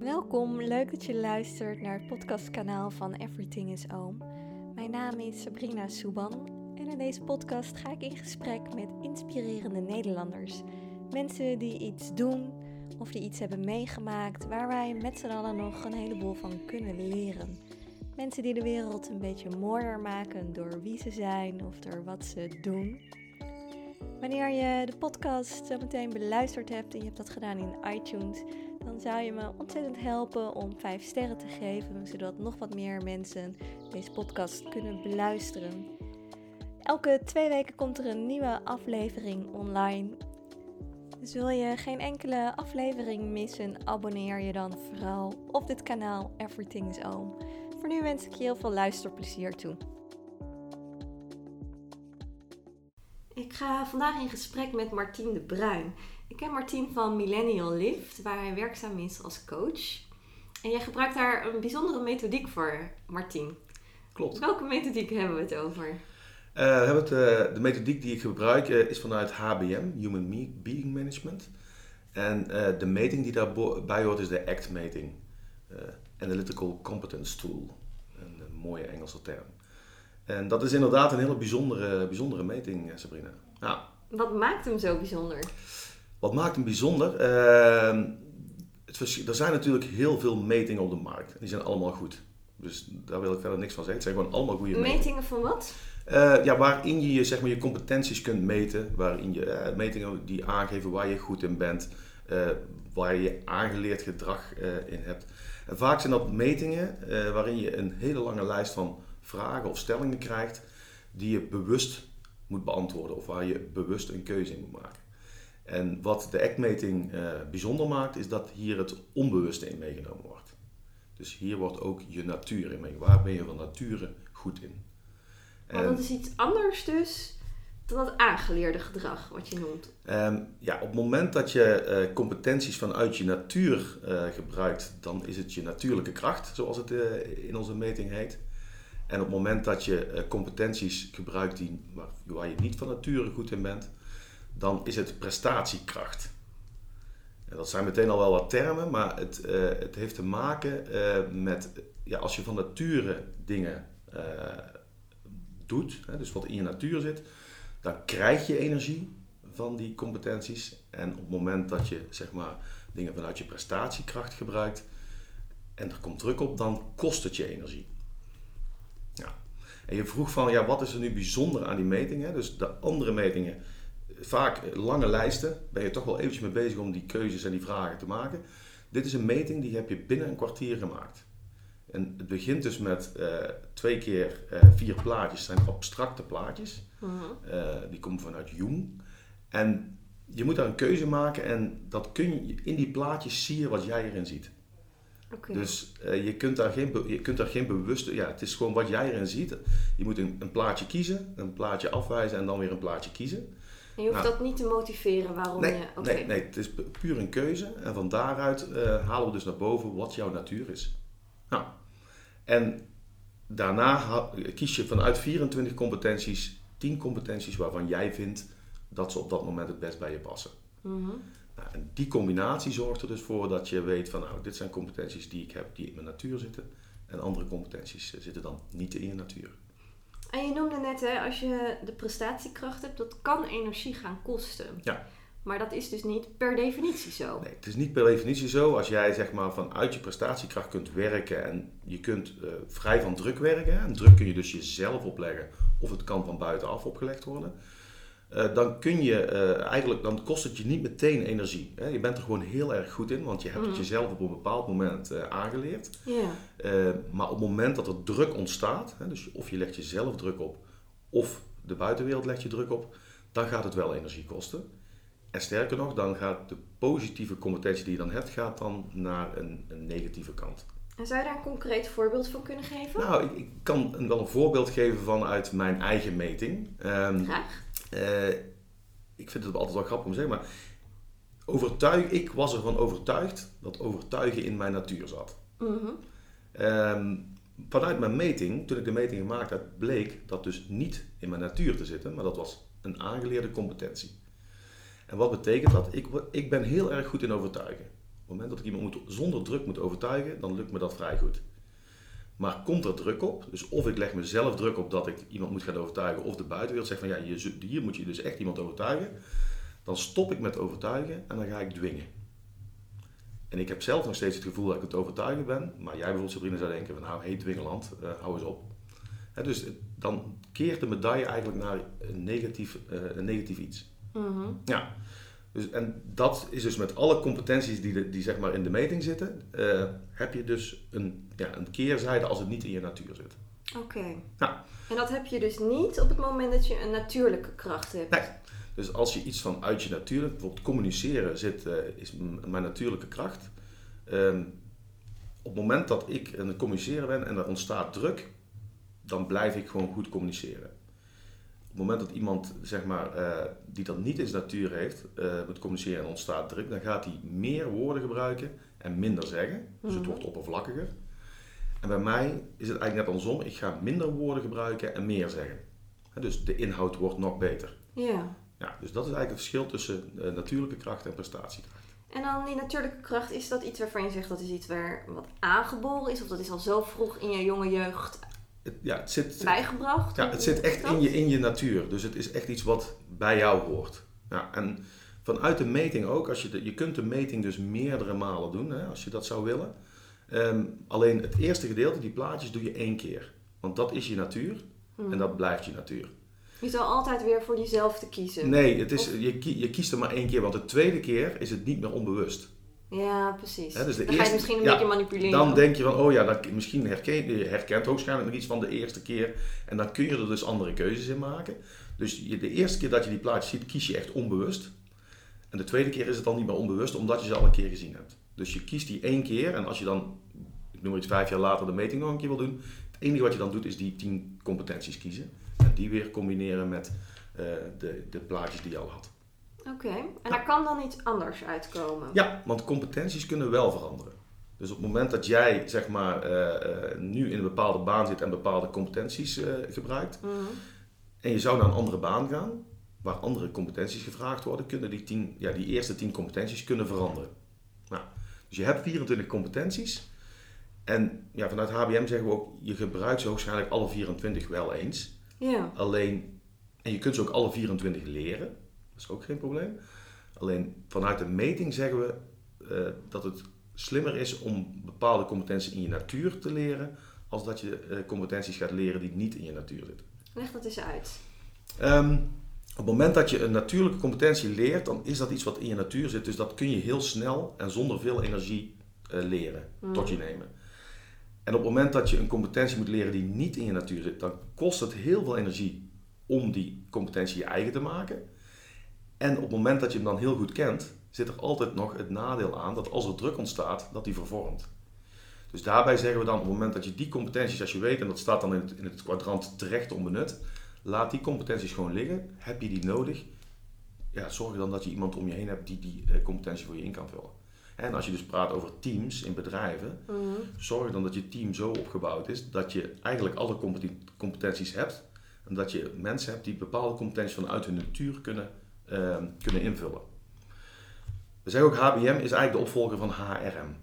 Welkom, leuk dat je luistert naar het podcastkanaal van Everything is Oom. Mijn naam is Sabrina Souban en in deze podcast ga ik in gesprek met inspirerende Nederlanders. Mensen die iets doen of die iets hebben meegemaakt waar wij met z'n allen nog een heleboel van kunnen leren. Mensen die de wereld een beetje mooier maken door wie ze zijn of door wat ze doen. Wanneer je de podcast zo meteen beluisterd hebt en je hebt dat gedaan in iTunes, dan zou je me ontzettend helpen om 5 sterren te geven, zodat nog wat meer mensen deze podcast kunnen beluisteren. Elke twee weken komt er een nieuwe aflevering online. Wil je geen enkele aflevering missen, abonneer je dan vooral op dit kanaal Everything is Oom. Voor nu wens ik je heel veel luisterplezier toe. Ik ga vandaag in gesprek met Martien de Bruin. Ik ken Martien van Millennial Lift, waar hij werkzaam is als coach. En jij gebruikt daar een bijzondere methodiek voor, Martien. Klopt. Welke methodiek hebben we het over? Uh, we hebben het, uh, de methodiek die ik gebruik uh, is vanuit HBM, Human Being Management. En de meting die daarbij hoort is de ACT-meting, Analytical Competence Tool. Een, een mooie Engelse term. En dat is inderdaad een hele bijzondere, bijzondere meting, Sabrina. Ja. Wat maakt hem zo bijzonder? Wat maakt hem bijzonder? Uh, het er zijn natuurlijk heel veel metingen op de markt. Die zijn allemaal goed. Dus daar wil ik verder niks van zeggen. Het zijn gewoon allemaal goede metingen. Metingen van wat? Uh, ja, waarin je zeg maar, je competenties kunt meten. Waarin je uh, metingen die aangeven waar je goed in bent. Waar je aangeleerd gedrag in hebt. En vaak zijn dat metingen waarin je een hele lange lijst van vragen of stellingen krijgt. Die je bewust moet beantwoorden. Of waar je bewust een keuze in moet maken. En wat de ACT-meting uh, bijzonder maakt, is dat hier het onbewuste in meegenomen wordt. Dus hier wordt ook je natuur in meegenomen. Waar ben je van nature goed in? Maar dat is iets anders dus dan het aangeleerde gedrag, wat je noemt. Um, ja, op het moment dat je uh, competenties vanuit je natuur uh, gebruikt, dan is het je natuurlijke kracht, zoals het in onze meting heet. En op het moment dat je competenties gebruikt die, waar, je niet van nature goed in bent, dan is het prestatiekracht. En dat zijn meteen al wel wat termen, maar het, uh, het heeft te maken uh, met ja, als je van nature dingen doet, hè, dus wat in je natuur zit, dan krijg je energie van die competenties. En op het moment dat je zeg maar, dingen vanuit je prestatiekracht gebruikt en er komt druk op, dan kost het je energie. En je vroeg van, ja, wat is er nu bijzonder aan die metingen? Dus de andere metingen vaak lange lijsten. Ben je toch wel eventjes mee bezig om die keuzes en die vragen te maken. Dit is een meting die heb je binnen een kwartier gemaakt. En het begint dus met uh, twee keer uh, vier plaatjes. Het zijn abstracte plaatjes. Uh, die komen vanuit Jung. En je moet daar een keuze maken en dat kun je, in die plaatjes zie je wat jij erin ziet. Okay. Dus je, kunt daar geen, je kunt daar geen bewuste, ja, het is gewoon wat jij erin ziet. Je moet een, een plaatje kiezen, een plaatje afwijzen en dan weer een plaatje kiezen. En je hoeft nou, dat niet te motiveren waarom nee, je... Okay. Nee, nee, het is puur een keuze. En van daaruit uh, halen we dus naar boven wat jouw natuur is. Nou, en daarna kies je vanuit 24 competenties 10 competenties waarvan jij vindt dat ze op dat moment het best bij je passen. Mm -hmm. Nou, en die combinatie zorgt er dus voor dat je weet van nou, dit zijn competenties die ik heb die in mijn natuur zitten. En andere competenties zitten dan niet in je natuur. En je noemde net, hè, als je de prestatiekracht hebt, dat kan energie gaan kosten. Ja. Maar dat is dus niet per definitie zo. Nee, het is niet per definitie zo. Als jij zeg maar vanuit je prestatiekracht kunt werken en je kunt uh, vrij van druk werken. En druk kun je dus jezelf opleggen of het kan van buitenaf opgelegd worden. Uh, dan kun je uh, eigenlijk, dan kost het je niet meteen energie. Hè? Je bent er gewoon heel erg goed in, want je hebt mm. het jezelf op een bepaald moment uh, aangeleerd. Yeah. maar op het moment dat er druk ontstaat, hè, dus of je legt jezelf druk op, of de buitenwereld legt je druk op, dan gaat het wel energie kosten. En sterker nog, dan gaat de positieve competentie die je dan hebt, gaat dan naar een, een negatieve kant. En zou je daar een concreet voorbeeld van kunnen geven? Nou, ik, ik kan wel een voorbeeld geven vanuit mijn eigen meting. Um, Graag. Uh, ik vind het altijd wel grappig om te zeggen, maar overtuig, ik was ervan overtuigd dat overtuigen in mijn natuur zat. Mm -hmm. um, vanuit mijn meting, toen ik de meting gemaakt heb, bleek dat dus niet in mijn natuur te zitten, maar dat was een aangeleerde competentie. En wat betekent dat? Ik, ik ben heel erg goed in overtuigen. moment dat ik iemand moet, zonder druk moet overtuigen, dan lukt me dat vrij goed. Maar komt er druk op, dus of ik leg mezelf druk op dat ik iemand moet gaan overtuigen, of de buitenwereld zegt van ja, hier moet je dus echt iemand overtuigen, dan stop ik met overtuigen en dan ga ik dwingen. En ik heb zelf nog steeds het gevoel dat ik het overtuigen ben, maar jij bijvoorbeeld Sabrina zou denken van nou, heet dwingeland, uh, hou eens op. dus dan keert de medaille eigenlijk naar een negatief, uh, een negatief iets. Mhm. Ja. Dus, en dat is dus met alle competenties die, de, die zeg maar in de meting zitten, uh, heb je dus een, ja, een keerzijde als het niet in je natuur zit. Oké. En dat heb je dus niet op het moment dat je een natuurlijke kracht hebt. Nee. Dus als je iets vanuit je natuur, bijvoorbeeld communiceren, zit, uh, is mijn natuurlijke kracht. Um, op het moment dat ik aan het communiceren ben en er ontstaat druk, dan blijf ik gewoon goed communiceren het moment dat iemand zeg maar, uh, die dat niet in zijn natuur heeft, uh, moet communiceren en ontstaat druk, dan gaat hij meer woorden gebruiken en minder zeggen. Dus het mhm. wordt oppervlakkiger. En bij mij is het eigenlijk net andersom. Ik ga minder woorden gebruiken en meer zeggen. Dus de inhoud wordt nog beter. Ja. ja dus dat is eigenlijk het verschil tussen uh, natuurlijke kracht en prestatiekracht. En dan die natuurlijke kracht, is dat iets waarvan je zegt dat is iets waar wat aangeboren is? Of dat is al zo vroeg in je jonge jeugd het, ja, het zit, bijgebracht? Ja, het zit echt in je, in je natuur. Dus het is echt iets wat bij jou hoort. Ja, en vanuit de meting ook, als je, de, je kunt de meting dus meerdere malen doen, hè, als je dat zou willen. Ehm, alleen het eerste gedeelte, die plaatjes, doe je één keer. Want dat is je natuur en hmm. dat blijft je natuur. Je zal altijd weer voor diezelfde kiezen? Nee, het is, je, je kiest er maar één keer, want de tweede keer is het niet meer onbewust. Ja, precies. dus de dan ga je misschien een beetje manipuleren. Dan denk je van, oh ja, dan, misschien herken, je herkent hoogstwaarschijnlijk nog iets van de eerste keer. En dan kun je er dus andere keuzes in maken. Dus je, de eerste keer dat je die plaatjes ziet, kies je echt onbewust. En de tweede keer is het dan niet meer onbewust, omdat je ze al een keer gezien hebt. Dus je kiest die één keer en als je dan, ik noem iets vijf jaar later, de meting nog een keer wil doen. Het enige wat je dan doet is die tien competenties kiezen. En die weer combineren met uh, de, de plaatjes die je al had. Oké, en daar kan dan iets anders uitkomen? Ja, want competenties kunnen wel veranderen. Dus op het moment dat jij zeg maar, uh, nu in een bepaalde baan zit en bepaalde competenties uh, gebruikt, mhm. en je zou naar een andere baan gaan, waar andere competenties gevraagd worden, kunnen die, tien, ja, die eerste 10 competenties kunnen veranderen. Nou, dus je hebt 24 competenties. En ja, vanuit HBM zeggen we ook, je gebruikt ze waarschijnlijk alle 24 wel eens. Ja. Alleen, en je kunt ze ook alle 24 leren is ook geen probleem. Alleen vanuit de meting zeggen we uh, dat het slimmer is om bepaalde competenties in je natuur te leren, als dat je uh, competenties gaat leren die niet in je natuur zitten. Leg dat eens uit. Um, op het moment dat je een natuurlijke competentie leert, dan is dat iets wat in je natuur zit. Dus dat kun je heel snel en zonder veel energie uh, leren, mm. tot je nemen. En op het moment dat je een competentie moet leren die niet in je natuur zit, dan kost het heel veel energie om die competentie je eigen te maken. En op het moment dat je hem dan heel goed kent, zit er altijd nog het nadeel aan dat als er druk ontstaat, dat die vervormt. Dus daarbij zeggen we dan op het moment dat je die competenties, als je weet, en dat staat dan in het, in het kwadrant terecht onbenut, laat die competenties gewoon liggen. Heb je die nodig? Ja, zorg dan dat je iemand om je heen hebt die die uh, competentie voor je in kan vullen. En als je dus praat over teams in bedrijven, mhm. zorg dan dat je team zo opgebouwd is dat je eigenlijk alle competenties hebt. En dat je mensen hebt die bepaalde competenties vanuit hun natuur kunnen Ehm, kunnen invullen. We zeggen ook HBM is eigenlijk de opvolger van HRM.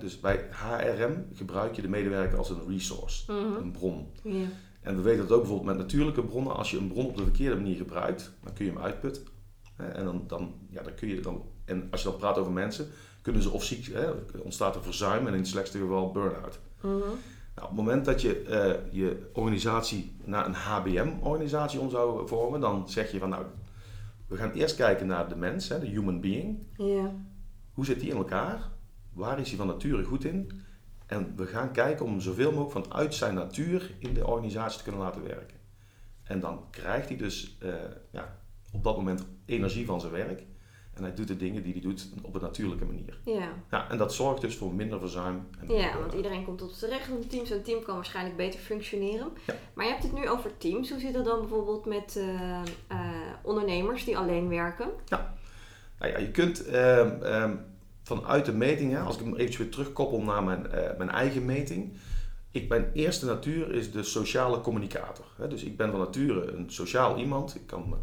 dus bij HRM gebruik je de medewerker als een resource, mhm. een bron. En we weten dat ook bijvoorbeeld met natuurlijke bronnen, als je een bron op de verkeerde manier gebruikt, dan kun je hem uitputten. En, dan, dan, ja, dan kun je dan, en als je dan praat over mensen, kunnen ze of ziek, hè, ontstaat er verzuim en in het slechtste geval burn-out. Mhm. Nou, op het moment dat je uh, je organisatie naar een HBM-organisatie om zou vormen, dan zeg je van nou, we gaan eerst kijken naar de mens, hè, de human being. Ja. Hoe zit die in elkaar? Waar is hij van nature goed in? En we gaan kijken om zoveel mogelijk vanuit zijn natuur in de organisatie te kunnen laten werken. En dan krijgt hij dus uh, ja, op dat moment energie van zijn werk. En hij doet de dingen die hij doet op een natuurlijke manier. Ja. ja en dat zorgt dus voor minder verzuim. En ja, want iedereen komt tot zijn recht in team. Zo'n team kan waarschijnlijk beter functioneren. Ja. Maar je hebt het nu over teams. Hoe zit dat dan bijvoorbeeld met uh, uh, ondernemers die alleen werken? Ja, nou ja je kunt ehm, ehm, vanuit de meting, als ik hem even weer terugkoppel naar mijn, uh, mijn eigen meting. Ik ben eerste natuur is de sociale communicator. Dus ik ben van nature een sociaal iemand. Ik kan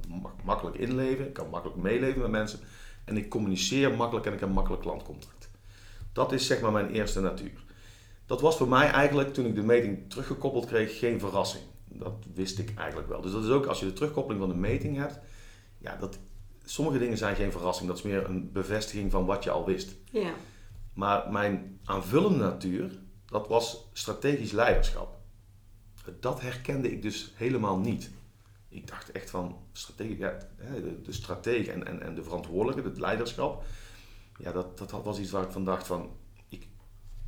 makkelijk inleven, ik kan makkelijk meeleven met mensen. En ik communiceer makkelijk en ik heb makkelijk klantcontact. Dat is zeg maar mijn eerste natuur. Dat was voor mij eigenlijk, toen ik de meting teruggekoppeld kreeg, geen verrassing. Dat wist ik eigenlijk wel. Dus dat is ook, als je de terugkoppeling van de meting hebt, ja, dat, sommige dingen zijn geen verrassing. Dat is meer een bevestiging van wat je al wist. Ja. Maar mijn aanvullende natuur, dat was strategisch leiderschap. Dat herkende ik dus helemaal niet. Ik dacht echt van strategie, ja, de, de stratege en, en, en de verantwoordelijke, het leiderschap. Ja, dat, dat was iets waar ik van dacht van,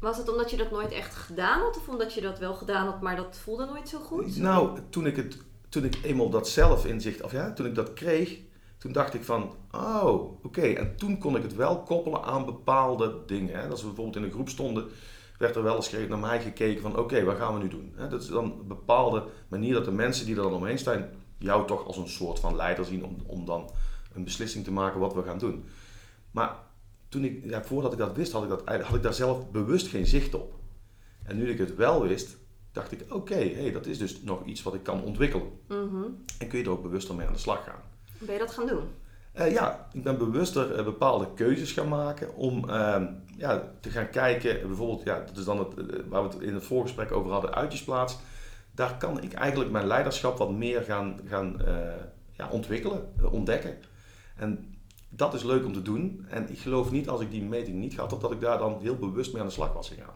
was het omdat je dat nooit echt gedaan had? Of omdat je dat wel gedaan had, maar dat voelde nooit zo goed? Nou, toen ik, het, toen ik eenmaal dat zelf inzicht, of ja, toen ik dat kreeg, toen dacht ik van, oh, oké. En toen kon ik het wel koppelen aan bepaalde dingen. Hè. Als we bijvoorbeeld in een groep stonden, werd er wel eens naar mij gekeken van, oké, wat gaan we nu doen? Dat is dan een bepaalde manier dat de mensen die er dan omheen staan, jou toch als een soort van leider zien om, om dan een beslissing te maken wat we gaan doen. Maar toen ik, ja, voordat ik dat wist, had ik, dat, had ik daar zelf bewust geen zicht op. En nu ik het wel wist, dacht ik, oké, hey, dat is dus nog iets wat ik kan ontwikkelen. Mhm. En kun je er ook bewuster mee aan de slag gaan. Ben je dat gaan doen? Uh, ja, ik ben bewuster uh, bepaalde keuzes gaan maken om uh, ja, te gaan kijken, bijvoorbeeld, ja, dat is dan het, eh, waar we het in het voorgesprek over hadden, uitjesplaats. Daar kan ik eigenlijk mijn leiderschap wat meer gaan, gaan ja, ontwikkelen, ontdekken. En dat is leuk om te doen. En ik geloof niet als ik die meting niet had, dat ik daar dan heel bewust mee aan de slag was gegaan.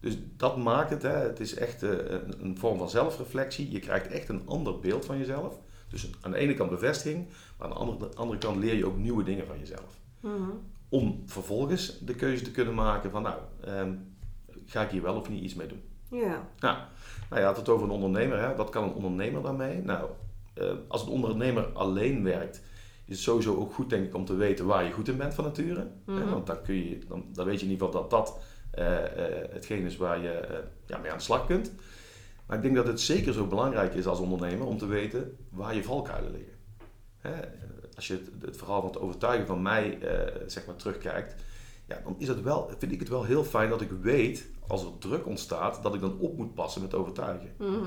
Dus dat maakt het, hè, het is echt een vorm van zelfreflectie. Je krijgt echt een ander beeld van jezelf. Dus aan de ene kant bevestiging, maar aan de andere, de andere kant leer je ook nieuwe dingen van jezelf. Mhm. Om vervolgens de keuze te kunnen maken van nou, um, ga ik hier wel of niet iets mee doen. Ja. Nou, nou je had het over een ondernemer. Hè? Wat kan een ondernemer daarmee? Nou, uh, als een ondernemer alleen werkt, is het sowieso ook goed denk ik om te weten waar je goed in bent van nature. Mhm. Want dan, kun je, dan, dan weet je in ieder geval dat dat uh, uh, hetgeen is waar je uh, ja, mee aan de slag kunt. Maar ik denk dat het zeker zo belangrijk is als ondernemer om te weten waar je valkuilen liggen. Hè? Als je het, het, verhaal van het overtuigen van mij zeg maar terugkijkt, ja, dan is het wel, vind ik het wel heel fijn dat ik weet als er druk ontstaat, dat ik dan op moet passen met overtuigen. Mm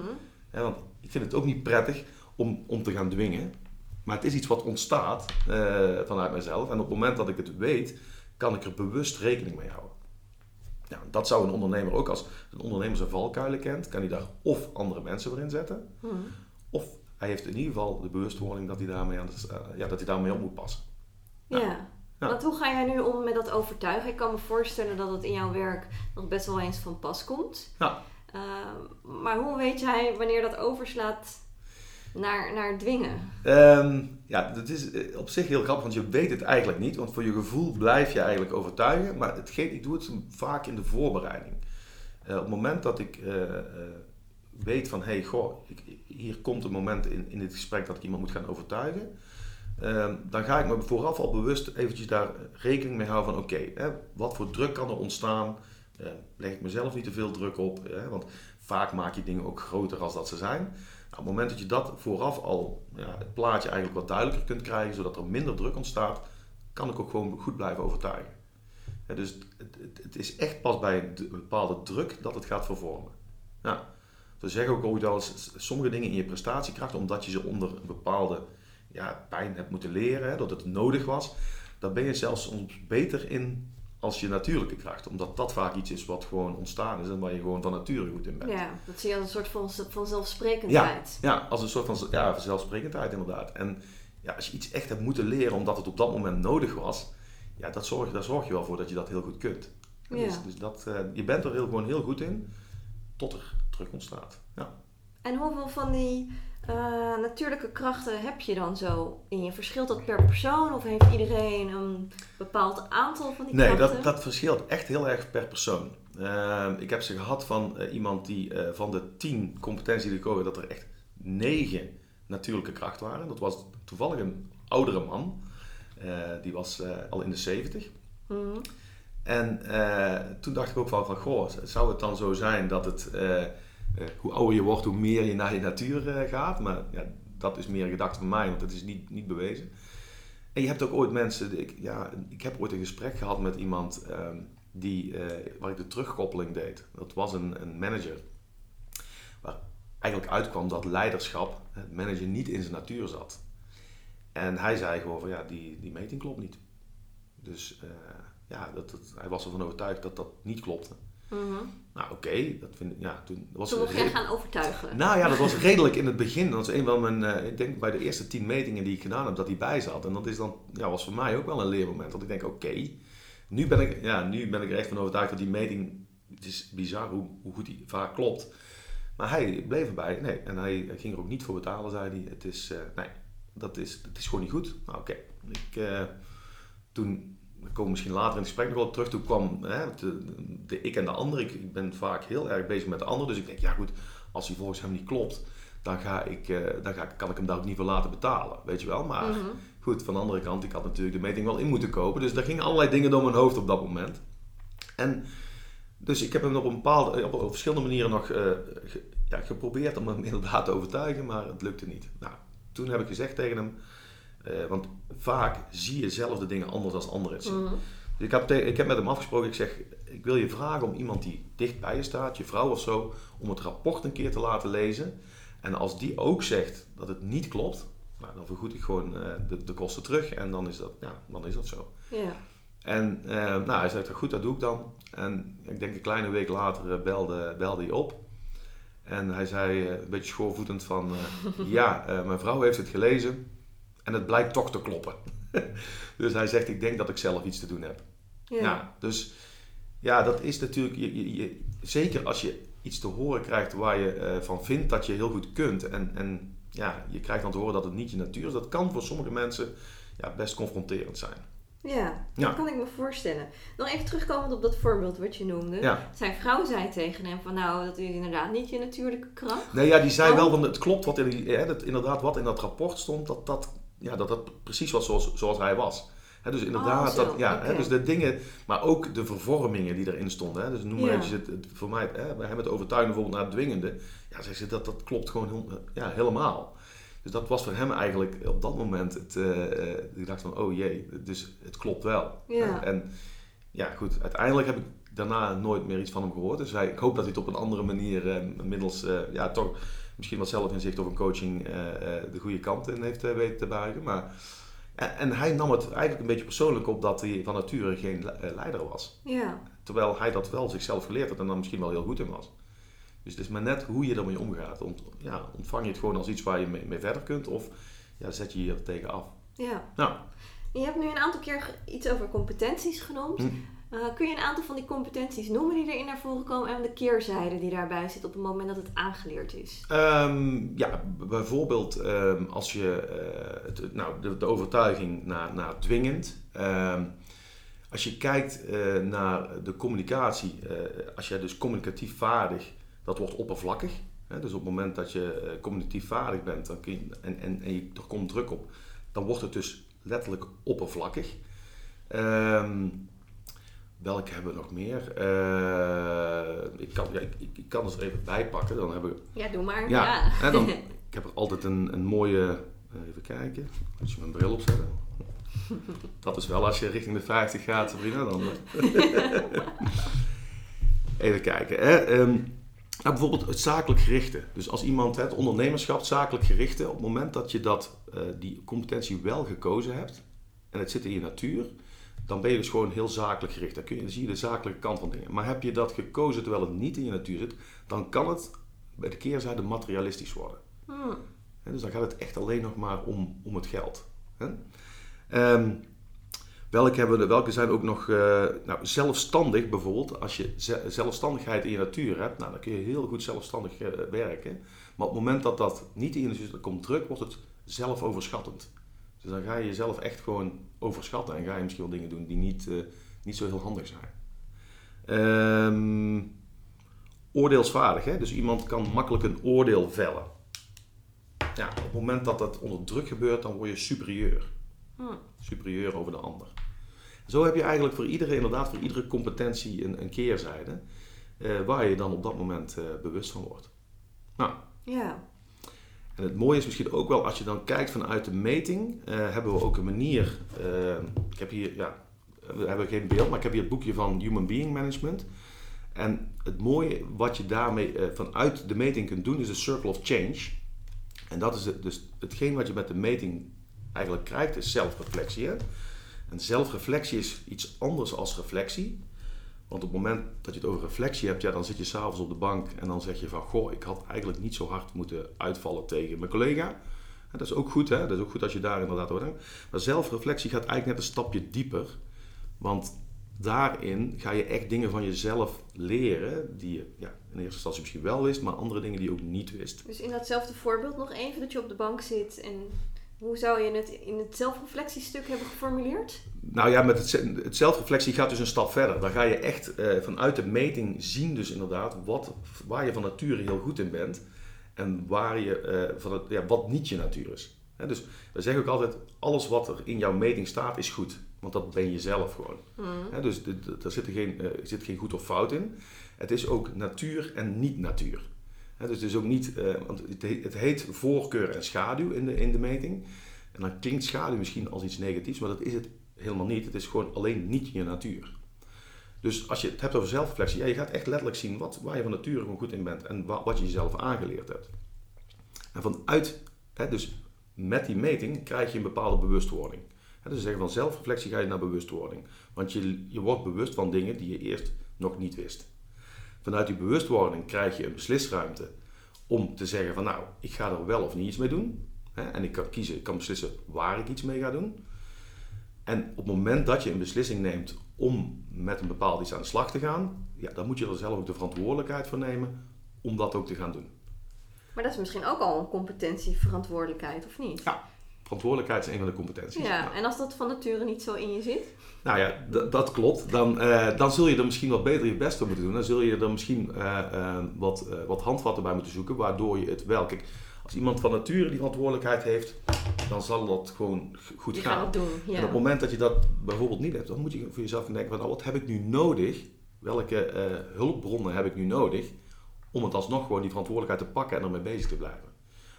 want ik vind het ook niet prettig om, om te gaan dwingen. Maar het is iets wat ontstaat uh, vanuit mezelf. En op het moment dat ik het weet, kan ik er bewust rekening mee houden. Nou, dat zou een ondernemer ook als een ondernemer zijn valkuilen kent, kan hij daar of andere mensen voor inzetten, hmm. of hij heeft in ieder geval de bewustwording dat hij daarmee, aan de, uh, ja, dat hij daarmee op moet passen. Ja. ja. Want hoe ga jij nu om met dat overtuigen? Ik kan me voorstellen dat het in jouw werk nog best wel eens van pas komt. Ja. Uh, maar hoe weet jij wanneer dat overslaat naar, naar dwingen? Um, ja, dat is eh, op zich heel grappig, want je weet het eigenlijk niet. Want voor je gevoel blijf je eigenlijk overtuigen. Maar hetgeen, ik doe het vaak in de voorbereiding. Uh, op het moment dat ik uh, weet van, hé, hey, goh, ik, hier komt een moment in, in dit gesprek dat ik iemand moet gaan overtuigen. Ehm, dan ga ik me vooraf al bewust eventjes daar rekening mee houden van, oké, wat voor druk kan er ontstaan? leg ik mezelf niet te veel druk op, hè, want vaak maak je dingen ook groter als dat ze zijn. Nou, op het moment dat je dat vooraf al ja, het plaatje eigenlijk wat duidelijker kunt krijgen, zodat er minder druk ontstaat, kan ik ook gewoon goed blijven overtuigen. Dus het, het, is echt pas bij een bepaalde druk dat het gaat vervormen. Ja. We zeggen ook ooit eens sommige dingen in je prestatiekracht, omdat je ze onder een bepaalde ja, pijn hebt moeten leren, hè, dat het nodig was, daar ben je zelfs soms beter in als je natuurlijke kracht. Omdat dat vaak iets is wat gewoon ontstaan is en waar je gewoon van nature goed in bent. Ja, dat zie je als een soort van, van zelfsprekendheid. Ja, ja, als een soort van ja, zelfsprekendheid inderdaad. En ja, als je iets echt hebt moeten leren omdat het op dat moment nodig was, ja, dat zorg, daar zorg je wel voor dat je dat heel goed kunt. Ja. Dus, dus dat, uh, je bent er heel, gewoon heel goed in tot er terug ontstaat. Ja. En hoeveel van die uh, natuurlijke krachten heb je dan zo in je? Verschilt dat per persoon of heeft iedereen een bepaald aantal van die nee, krachten? Nee, dat, dat verschilt echt heel erg per persoon. Uh, ik heb ze gehad van uh, iemand die van de tien competenties die ik hoorde, dat er echt negen natuurlijke krachten waren. Dat was toevallig een oudere man. die was al in de zeventig. Mm. En toen dacht ik ook van, van, goh, zou het dan zo zijn dat het hoe ouder je wordt, hoe meer je naar je natuur uh, gaat. Maar ja, dat is meer een gedachte van mij, want dat is niet, niet bewezen. En je hebt ook ooit mensen, ik, ja, ik heb ooit een gesprek gehad met iemand uh, die, uh, waar ik de terugkoppeling deed. Dat was een, een manager. Waar eigenlijk uitkwam dat leiderschap, het manager, niet in zijn natuur zat. En hij zei gewoon van ja, die, die meting klopt niet. Dus ja, dat, dat, hij was ervan overtuigd dat dat niet klopte. Mhm. Nou oké, dat vind ik, ja, toen was Toen mocht jij gaan overtuigen. Nou ja, dat was redelijk in het begin. Dat was een van mijn, eh, ik denk bij de eerste tien metingen die ik gedaan heb, dat hij bij zat. En dat is dan, ja, was voor mij ook wel een leermoment. Dat ik denk, oké, nu, ben ik, ja, nu ben ik er echt van overtuigd dat die meting, het is bizar hoe, hoe goed die vaak klopt. Maar hij bleef erbij, nee. En hij ging er ook niet voor betalen, zei hij. Het is, eh, nee, dat is, het is gewoon niet goed. Nou oké, ik, eh, toen we komen misschien later in het gesprek nog wel op terug. Toen kwam hè, de, de ik en de ander. Ik, ik ben vaak heel erg bezig met de ander. Dus ik denk, ja goed, als hij volgens hem niet klopt, dan, ga ik, eh, dan ga, kan ik hem daar ook niet voor laten betalen. Weet je wel? Maar Mhm. goed, van de andere kant, ik had natuurlijk de meting wel in moeten kopen. Dus daar gingen allerlei dingen door mijn hoofd op dat moment. En dus ik heb hem op een bepaalde, op, op verschillende manieren nog eh, ge- ja, geprobeerd om hem inderdaad te overtuigen, maar het lukte niet. Nou, toen heb ik gezegd tegen hem, eh, want vaak zie je zelf de dingen anders als anderen het zien. Mhm. Dus ik heb, ik heb met hem afgesproken, ik zeg, ik wil je vragen om iemand die dicht bij je staat, je vrouw of zo, om het rapport een keer te laten lezen. En als die ook zegt dat het niet klopt, nou, dan vergoed ik gewoon eh, de, de kosten terug en dan is dat, ja, dan is dat zo. En eh, nou, hij zei, goed, dat doe ik dan. En ik denk een kleine week later belde, belde hij op. En hij zei, een beetje schoorvoetend van, ja, mijn vrouw heeft het gelezen en het blijkt toch te kloppen. dus hij zegt, ik denk dat ik zelf iets te doen heb. Ja. Ja, dus ja, dat is natuurlijk, je, je, je- zeker als je iets te horen krijgt waar je eh, van vindt dat je heel goed kunt. En, en ja, je krijgt dan te horen dat het niet je natuur is. Dat kan voor sommige mensen ja, best confronterend zijn. Ja, Ja. dat kan ik me voorstellen. Nog even terugkomend op dat voorbeeld wat je noemde. Ja. Zijn vrouw zei tegen hem van nou, dat is inderdaad niet je natuurlijke kracht. Nee, ja, die zei Oh. wel van het klopt wat in, die- hè, dat, inderdaad wat in dat rapport stond, dat dat, ja, dat, dat precies was zoals, zoals hij was. Dus inderdaad, Oh, dat, ja, dus de dingen, maar ook de vervormingen die erin stonden. Dus noem maar Ja. eventjes het, het- voor mij, hè, wij hebben het overtuigen bijvoorbeeld naar het dwingende. Ja, zegt ze, dat, dat klopt gewoon heel- ja, helemaal. Dus dat was voor hem eigenlijk op dat moment, het, eh, eh, ik dacht van, oh jee, dus het klopt wel. Ja. En ja, goed, uiteindelijk heb ik daarna nooit meer iets van hem gehoord. Dus hij, ik hoop dat hij het op een andere manier, eh, middels ja, toch misschien wat zelfinzicht of een coaching, eh, eh, de goede kant in heeft eh, weten te buigen. Maar, en, en hij nam het eigenlijk een beetje persoonlijk op dat hij van nature geen le- leider was. Ja. Terwijl hij dat wel zichzelf geleerd had en daar misschien wel heel goed in was. Dus het is maar net hoe je ermee omgaat. Ont, ja, ontvang je het gewoon als iets waar je mee, mee verder kunt of ja, zet je je er tegen af. ja. Nou, Je hebt nu een aantal keer iets over competenties genoemd. Hm. Eh, kun je een aantal van die competenties noemen die erin naar voren komen en de keerzijde die daarbij zit op het moment dat het aangeleerd is? Ehm, ja, bijvoorbeeld ehm, als je eh, nou, de, overtuiging naar, naar dwingend. Ehm, als je kijkt eh, naar de communicatie, als jij dus communicatief vaardig, dat wordt oppervlakkig. Hè? Dus op het moment dat je communicatief vaardig bent dan en, en je, er komt druk op, dan wordt het dus letterlijk oppervlakkig. Ehm, welke hebben we nog meer? Eh, ik, kan, ja, ik, ik, kan het er even bij pakken. Dan hebben we Ja, doe maar. ja, Ja. Dan, ik heb er altijd een, een mooie. Even kijken. Als je mijn bril opzetten. Dat is wel als je richting de 50 gaat, Sabrina. Dan, even kijken. Hè. Ehm, nou, bijvoorbeeld het zakelijk gerichte. Dus als iemand het ondernemerschap, zakelijk gerichte, op het moment dat je dat, eh, die competentie wel gekozen hebt en het zit in je natuur, dan ben je dus gewoon heel zakelijk gericht. Dan, kun je, dan zie je de zakelijke kant van dingen. Maar heb je dat gekozen terwijl het niet in je natuur zit, dan kan het bij de keerzijde materialistisch worden. Hmm. Dus dan gaat het echt alleen nog maar om, om het geld. Ehm, welke, hebben we, welke zijn ook nog eh, nou, zelfstandig bijvoorbeeld? Als je ze- zelfstandigheid in je natuur hebt, nou, dan kun je heel goed zelfstandig eh, werken. Maar op het moment dat dat niet in je natuur komt druk, wordt het zelfoverschattend. Dus dan ga je jezelf echt gewoon overschatten en ga je misschien wel dingen doen die niet, eh, niet zo heel handig zijn. Ehm, oordeelsvaardig, hè? dus iemand kan makkelijk een oordeel vellen. Ja, op het moment dat dat onder druk gebeurt, dan word je superieur. Hmm. Superieur over de ander. Zo heb je eigenlijk voor iedere, inderdaad, voor iedere competentie een, een keerzijde. eh, waar je dan op dat moment eh, bewust van wordt. Nou, Ja. En het mooie is misschien ook wel, als je dan kijkt vanuit de meting, eh, hebben we ook een manier. eh, ik heb hier, ja, we hebben geen beeld, maar ik heb hier het boekje van Human Being Management. En het mooie wat je daarmee eh, vanuit de meting kunt doen, is de Circle of Change. En dat is het, dus hetgeen wat je met de meting eigenlijk krijgt, is zelfreflectie. En zelfreflectie is iets anders als reflectie. Want op het moment dat je het over reflectie hebt, ja, dan zit je s'avonds op de bank en dan zeg je van, goh, ik had eigenlijk niet zo hard moeten uitvallen tegen mijn collega. dat is ook goed, hè? dat is ook goed als je daar inderdaad over denkt. Maar zelfreflectie gaat eigenlijk net een stapje dieper. Want daarin ga je echt dingen van jezelf leren die je ja, in eerste instantie misschien wel wist, maar andere dingen die je ook niet wist. Dus in datzelfde voorbeeld nog even dat je op de bank zit en hoe zou je het in het zelfreflectiestuk hebben geformuleerd? Nou ja, met het, het zelfreflectie gaat dus een stap verder. Dan ga je echt uh, vanuit de meting zien dus inderdaad wat, waar je van nature heel goed in bent. En waar je, uh, van het, ja, wat niet je natuur is. dus we zeggen ook altijd, alles wat er in jouw meting staat is goed. Want dat ben je zelf gewoon. Mm. dus er zit, geen, uh, zit geen goed of fout in. Het is ook natuur en niet natuur. dus het ook niet, want het, het heet voorkeur en schaduw in de, in de meting. En dan klinkt schaduw misschien als iets negatiefs, maar dat is het helemaal niet. Het is gewoon alleen niet je natuur. Dus als je het hebt over zelfreflectie, ja, je gaat echt letterlijk zien wat, waar je van nature gewoon goed in bent en wat, je jezelf aangeleerd hebt. En vanuit, dus met die meting krijg je een bepaalde bewustwording. Hè, dus zeggen van zelfreflectie ga je naar bewustwording. Want je, je wordt bewust van dingen die je eerst nog niet wist. Vanuit die bewustwording krijg je een beslisruimte om te zeggen van nou, ik ga er wel of niet iets mee doen. Hè, en ik kan kiezen, ik kan beslissen waar ik iets mee ga doen. En op het moment dat je een beslissing neemt om met een bepaald iets aan de slag te gaan, ja, dan moet je er zelf ook de verantwoordelijkheid voor nemen om dat ook te gaan doen. Maar dat is misschien ook al een competentie, verantwoordelijkheid, of niet? Ja, verantwoordelijkheid is een van de competenties. Ja, en als dat van nature niet zo in je zit? Nou ja, dat klopt. Dan, uh, dan zul je er misschien wat beter je best voor moeten doen. Dan zul je er misschien uh, uh, wat, wat handvatten bij moeten zoeken, waardoor je het wel... Kijk, als iemand van nature die verantwoordelijkheid heeft, dan zal dat gewoon goed je gaan. Het doen, ja. En op het moment dat je dat bijvoorbeeld niet hebt, dan moet je voor jezelf gaan denken van nou, wat heb ik nu nodig? Welke hulpbronnen heb ik nu nodig om het alsnog gewoon die verantwoordelijkheid te pakken en ermee bezig te blijven?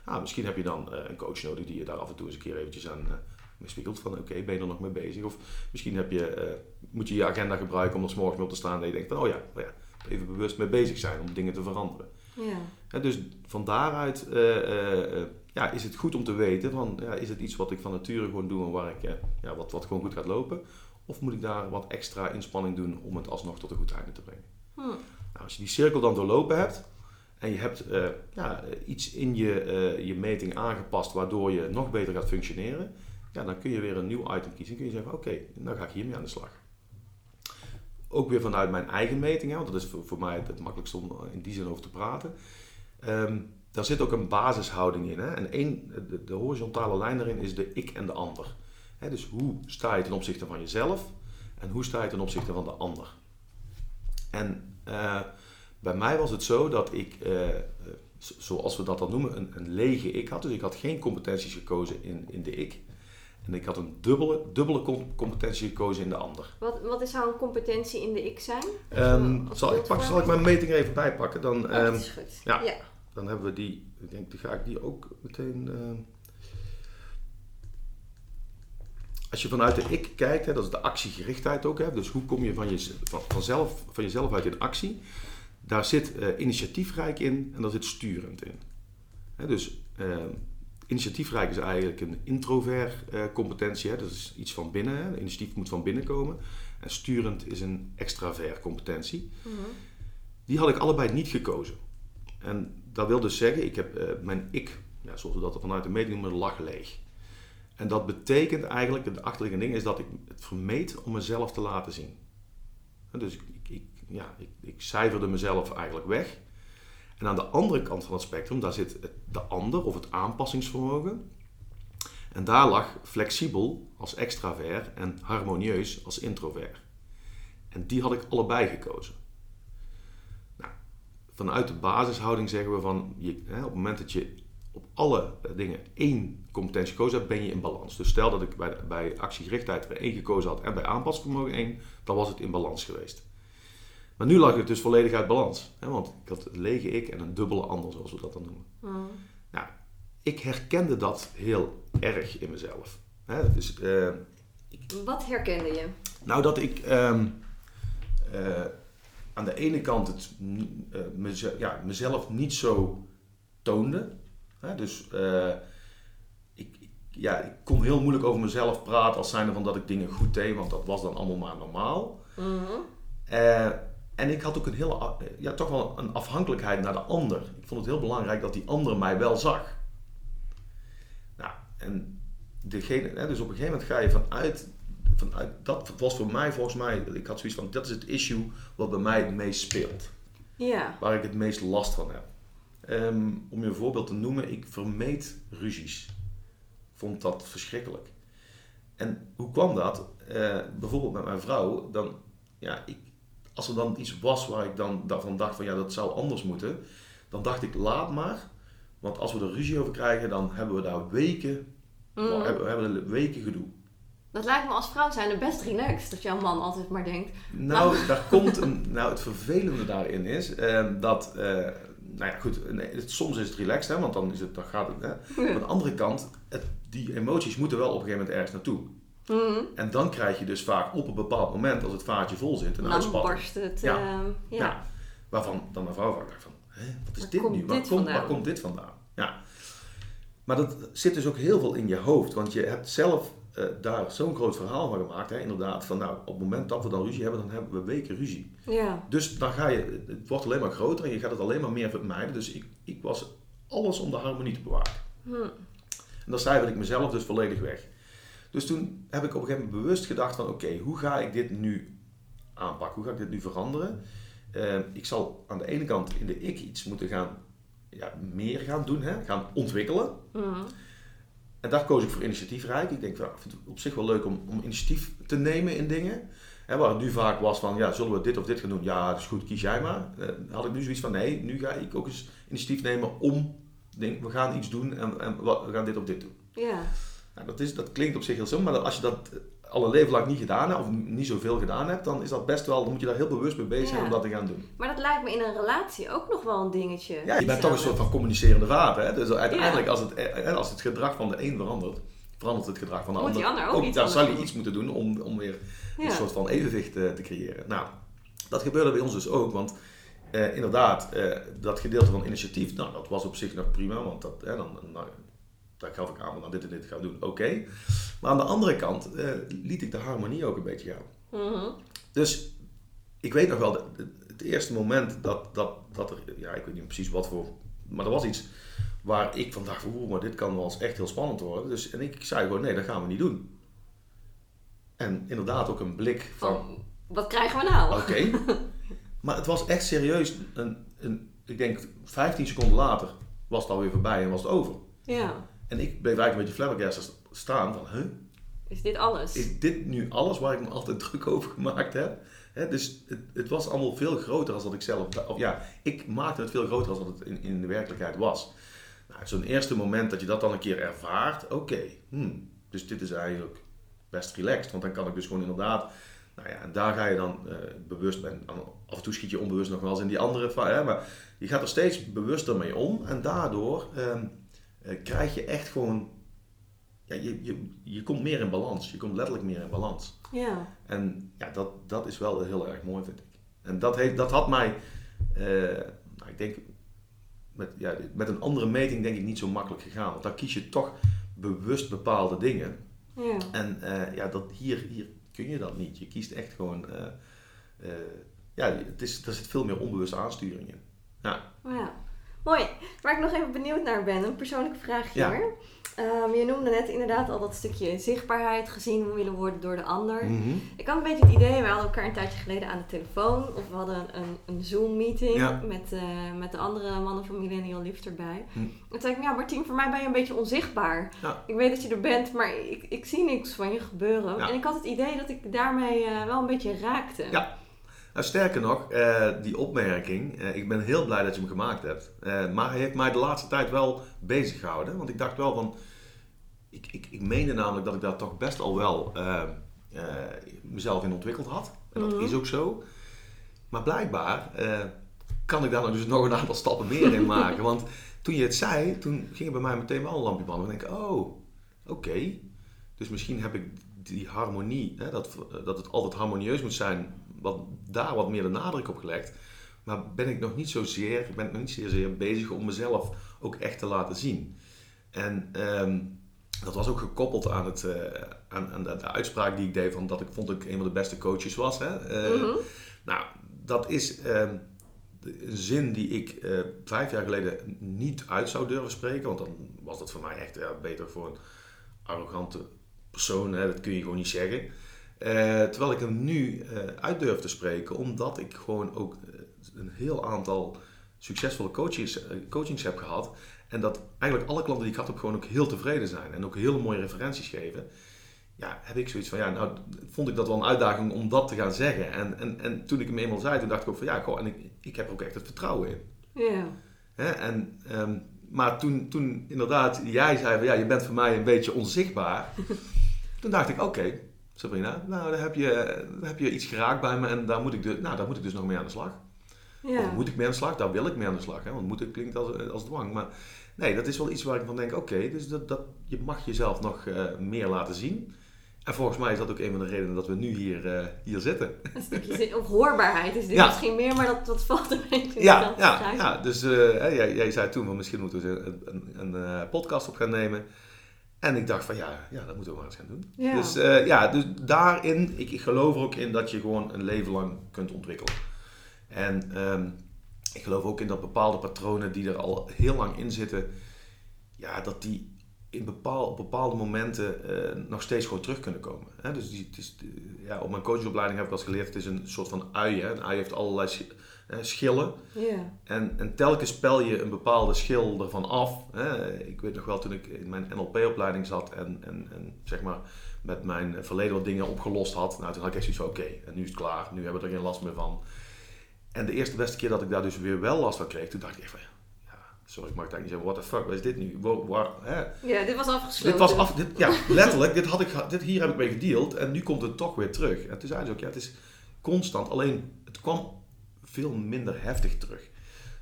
Ah, misschien heb je dan uh, een coach nodig die je daar af en toe eens een keer eventjes aan uh, spiegelt van oké, ben je er nog mee bezig? Of misschien heb je, moet je je agenda gebruiken om er s morgens mee op te staan en je denkt van oh ja, oh ja, even bewust mee bezig zijn om dingen te veranderen. Ja. dus van daaruit ja, is het goed om te weten van, ja, is het iets wat ik van nature gewoon doe en waar ik, ja, wat, wat gewoon goed gaat lopen? Of moet ik daar wat extra inspanning doen om het alsnog tot een goed einde te brengen? Hm. Nou, als je die cirkel dan doorlopen hebt en je hebt ja, iets in je, je meting aangepast waardoor je nog beter gaat functioneren, ja, dan kun je weer een nieuw item kiezen. En kun je zeggen, oké, dan ga ik hiermee aan de slag ook weer vanuit mijn eigen metingen, want dat is voor, voor mij het, makkelijkste om in die zin over te praten. Um, daar zit ook een basishouding in. Hè? En één, de, horizontale lijn daarin is de ik en de ander. Hè? Dus hoe sta je ten opzichte van jezelf en hoe sta je ten opzichte van de ander. En bij mij was het zo dat ik, uh, zoals we dat dan noemen, een, een, lege ik had. Dus ik had geen competenties gekozen in, in de ik. En ik had een dubbele, dubbele competentie gekozen in de ander. Wat, wat is zou een competentie in de ik zijn? Um, zal, ik pak, zal ik mijn meting even bijpakken? Dan, oh, um, is goed. Ja, ja, Dan hebben we die, ik denk, dan ga ik die ook meteen... Uh, als je vanuit de ik kijkt, hè, dat is de actiegerichtheid ook. Hè, dus hoe kom je van, je, van, vanzelf, van jezelf uit in actie? Daar zit uh, initiatiefrijk in en daar zit sturend in. Hè, dus... Uh, Initiatiefrijk is eigenlijk een introvert uh, competentie. Hè? Dat is iets van binnen. Hè? initiatief moet van binnen komen. En sturend is een extravert competentie. Mhm. Die had ik allebei niet gekozen. En dat wil dus zeggen, ik heb uh, mijn ik, ja, zoals we dat vanuit de meting noemen, lag leeg. En dat betekent eigenlijk, het achterliggende ding is dat ik het vermeed om mezelf te laten zien. dus ik, ja, ik, ik cijferde mezelf eigenlijk weg. En aan de andere kant van het spectrum, daar zit de ander of het aanpassingsvermogen. En daar lag flexibel als extravert en harmonieus als introvert. En die had ik allebei gekozen. Nou, vanuit de basishouding zeggen we van, je, hè, op het moment dat je op alle dingen één competentie gekozen hebt, ben je in balans. Dus stel dat ik bij, bij actiegerichtheid er één gekozen had en bij aanpassingsvermogen één, dan was het in balans geweest. Maar nu lag het dus volledig uit balans. Hè? Want ik had een lege ik en een dubbele ander, zoals we dat dan noemen. Mm. Nou, ik herkende dat heel erg in mezelf. Hè? Dus, uh, ik, Wat herkende je? Nou, dat ik um, uh, aan de ene kant het, uh, mezelf, ja, mezelf niet zo toonde. Hè? Dus ik, ja, ik kon heel moeilijk over mezelf praten als zijnde van dat ik dingen goed deed, want dat was dan allemaal maar normaal. Eh, en ik had ook een hele, a- ja, toch wel een afhankelijkheid naar de ander. Ik vond het heel belangrijk dat die ander mij wel zag. Nou, en degene, hè, dus op een gegeven moment ga je vanuit, vanuit, dat was voor mij volgens mij, ik had zoiets van, dat is het issue wat bij mij het meest speelt. Ja. Waar ik het meest last van heb. Ehm, om je een voorbeeld te noemen, ik vermeed ruzies. Vond dat verschrikkelijk. En hoe kwam dat? Eh, bijvoorbeeld met mijn vrouw, dan, ja, ik, als er dan iets was waar ik dan daarvan dacht van ja, dat zou anders moeten, dan dacht ik laat maar. Want als we er ruzie over krijgen, dan hebben we daar weken, hebben, we hebben we weken gedoe. Dat lijkt me als vrouw zijn best relaxed. Dat jouw man altijd maar denkt. Nou, daar komt een, nou, het vervelende daarin is eh, dat, eh, nou ja, goed, nee, het- soms is het relaxed, hè, want dan, is het, dan gaat het. Hè. Maar aan de andere kant, het, die emoties moeten wel op een gegeven moment ergens naartoe. Mhm. En dan krijg je dus vaak op een bepaald moment, als het vaatje vol zit, een Dan barst het. Ja. ehm, ja. Ja. Waarvan dan mijn vrouw vaak dacht van, Hè, wat is Waar dit nu? Waar, dit komt, waar komt dit vandaan? Ja. Maar dat zit dus ook heel veel in je hoofd, want je hebt zelf eh, daar zo'n groot verhaal van gemaakt. Hè? Inderdaad, van nou, op het moment dat we dan ruzie hebben, dan hebben we weken ruzie. Ja. Dus dan ga je, het wordt alleen maar groter en je gaat het alleen maar meer vermijden. Dus ik, ik was alles om de harmonie te bewaren. Hm. En dan cijfer ik mezelf dus volledig weg. Dus toen heb ik op een gegeven moment bewust gedacht van oké, hoe ga ik dit nu aanpakken? Hoe ga ik dit nu veranderen? Eh, ik zal aan de ene kant in de ik iets moeten gaan, ja, meer gaan doen, hè? gaan ontwikkelen. Mhm. En daar koos ik voor initiatiefrijk. Ik denk, van, ik vind het op zich wel leuk om, om initiatief te nemen in dingen. Hè, waar het nu vaak was van, ja, zullen we dit of dit gaan doen? Ja, dat is goed, kies jij maar. Eh, had ik nu zoiets van, nee, nu ga ik ook eens initiatief nemen om, denk, we gaan iets doen en, en we gaan dit of dit doen. Ja. Nou, dat, is, dat klinkt op zich heel simpel, maar als je dat al een leven lang niet gedaan hebt, of niet zoveel gedaan hebt, dan is dat best wel, dan moet je daar heel bewust mee bezig zijn Ja. om dat te gaan doen. Maar dat lijkt me in een relatie ook nog wel een dingetje. Ja, je bent toch een soort van communicerende vader. Hè? Dus uiteindelijk, Ja. als, het, eh, als het gedrag van de een verandert, verandert het gedrag van de Moet ander. die ander ook iets daar anders zal je iets moeten doen om, om weer Ja. een soort van evenwicht eh, te creëren. Nou, dat gebeurde bij ons dus ook, want eh, inderdaad, eh, dat gedeelte van initiatief, nou, dat was op zich nog prima, want dat, hè, dan, nou, daar gaf ik aan, gaan dit en dit gaan doen, oké. Maar aan de andere kant eh, liet ik de harmonie ook een beetje gaan. Mhm. Dus ik weet nog wel, de- de- het eerste moment dat, dat, dat er, ja, ik weet niet precies wat voor, maar er was iets waar ik van dacht, oeh, maar dit kan wel eens echt heel spannend worden. Dus, en ik zei gewoon, nee, dat gaan we niet doen. En inderdaad ook een blik van, Van, wat krijgen we nou? oké. maar het was echt serieus, een, een, ik denk 15 seconden later was het alweer voorbij en was het over. Ja. En ik bleef eigenlijk een beetje flabbergasted staan van, huh? Is dit alles? Is dit nu alles waar ik me altijd druk over gemaakt heb? Hè, dus het, het was allemaal veel groter dan dat ik zelf... Of ja, ik maakte het veel groter dan dat het in, in de werkelijkheid was. Nou, Zo'n eerste moment dat je dat dan een keer ervaart, oké. hmm, dus dit is eigenlijk best relaxed. Want dan kan ik dus gewoon inderdaad... Nou ja, en daar ga je dan eh, bewust... En af en toe schiet je onbewust nog wel eens in die andere... Hè, maar je gaat er steeds bewuster mee om. En daardoor ehm, eh, krijg je echt gewoon... Ja, je, je, je komt meer in balans. Je komt letterlijk meer in balans. Ja. En ja, dat, dat is wel heel erg mooi, vind ik. En dat, heeft, dat had mij, eh, nou, ik denk, met, ja, met een andere meting denk ik niet zo makkelijk gegaan. Want dan kies je toch bewust bepaalde dingen. Ja. En eh, ja, dat, hier, hier kun je dat niet. Je kiest echt gewoon, eh, eh, ja, het is, er zit veel meer onbewuste aansturing in. Ja, Ja. Mooi. Waar ik nog even benieuwd naar ben, een persoonlijke vraagje Ja. hoor. Ehm, je noemde net inderdaad al dat stukje zichtbaarheid gezien willen worden door de ander. Mhm. Ik had een beetje het idee, we hadden elkaar een tijdje geleden aan de telefoon. Of we hadden een, een Zoom-meeting Ja. met, eh, met de andere mannen van Millennial Lift erbij. En toen zei ik, ja Martien, voor mij ben je een beetje onzichtbaar. Ja. Ik weet dat je er bent, maar ik, ik zie niks van je gebeuren. Ja. En ik had het idee dat ik daarmee eh, wel een beetje raakte. Ja. Nou, sterker nog, eh, die opmerking, eh, ik ben heel blij dat je hem gemaakt hebt. Eh, maar hij heeft mij de laatste tijd wel bezig gehouden. Want ik dacht wel van, ik, ik, ik meende namelijk dat ik daar toch best al wel mezelf in ontwikkeld had. En dat Mhm. is ook zo. Maar blijkbaar kan ik daar nou dus nog een aantal stappen meer in maken. Want toen je het zei, toen ging er bij mij meteen wel een lampje branden. En ik denk, oh, oké. Dus misschien heb ik die harmonie, hè, dat, dat het altijd harmonieus moet zijn, wat, daar wat meer de nadruk op gelegd. Maar ben ik nog niet zozeer, ben ik nog niet zozeer bezig om mezelf ook echt te laten zien. En ehm, dat was ook gekoppeld aan, het, aan, aan de, uitspraak die ik deed van dat ik vond dat ik een van de beste coaches was. Hè? Mhm. Nou, dat is ehm, een zin die ik vijf jaar geleden niet uit zou durven spreken, want dan was dat voor mij echt beter voor een arrogante persoon, hè? dat kun je gewoon niet zeggen. Terwijl ik hem nu uit durf te spreken, omdat ik gewoon ook een heel aantal succesvolle coaches, eh, coachings heb gehad. En dat eigenlijk alle klanten die ik had ook gewoon ook heel tevreden zijn. En ook hele mooie referenties geven. Ja, heb ik zoiets van, ja, nou vond ik dat wel een uitdaging om dat te gaan zeggen. En, en, en toen ik hem eenmaal zei, toen dacht ik ook van, ja, goh, en ik, ik heb er ook echt het vertrouwen in. Ja. Hè? En, um, maar toen, toen inderdaad jij zei van, ja, je bent voor mij een beetje onzichtbaar. toen dacht ik, oké, okay, Sabrina, nou, daar heb, je, daar heb je iets geraakt bij me en daar moet ik, de, nou, daar moet ik dus nog mee aan de slag. Ja. Of moet ik mee aan de slag? Daar wil ik mee aan de slag. Hè? Want moeten klinkt als, als dwang. Maar nee, dat is wel iets waar ik van denk, oké, dus dat, dat, je mag jezelf nog uh, meer laten zien. En volgens mij is dat ook een van de redenen dat we nu hier, uh, hier zitten. Een stukje of hoorbaarheid is dit ja. misschien meer, maar dat, dat valt een beetje ja, ja, ja, dus uh, jij, jij zei toen, van misschien moeten we een, een, een podcast op gaan nemen. En ik dacht van ja, ja dat moeten we maar eens gaan doen. Ja. Dus ja, dus daarin, ik, ik geloof er ook in dat je gewoon een leven lang kunt ontwikkelen. En ehm, ik geloof ook in dat bepaalde patronen die er al heel lang in zitten, ja, dat die in bepaal, op bepaalde momenten uh, nog steeds gewoon terug kunnen komen. Hè? Dus die, het is, ja, op mijn coachopleiding heb ik als geleerd, het is een soort van ui. Hè? Een ui heeft allerlei schillen. Yeah. En, en telkens spel je een bepaalde schil ervan af. Hè? Ik weet nog wel toen ik in mijn NLP-opleiding zat en, en, en zeg maar met mijn verleden wat dingen opgelost had. Nou, toen had ik echt zoiets van oké, en nu is het klaar. Nu hebben we er geen last meer van. En de eerste beste keer dat ik daar dus weer wel last van kreeg, toen dacht ik echt van, ja, sorry, ik mag het niet zeggen, what the fuck, wat is dit nu? Waar, hè? Ja, dit was afgesloten. Dit was af, dit, ja, letterlijk, dit had ik, dit, hier heb ik mee gedeeld en nu komt het toch weer terug. En toen zei ze ook, ja, het is constant, alleen het kwam veel minder heftig terug.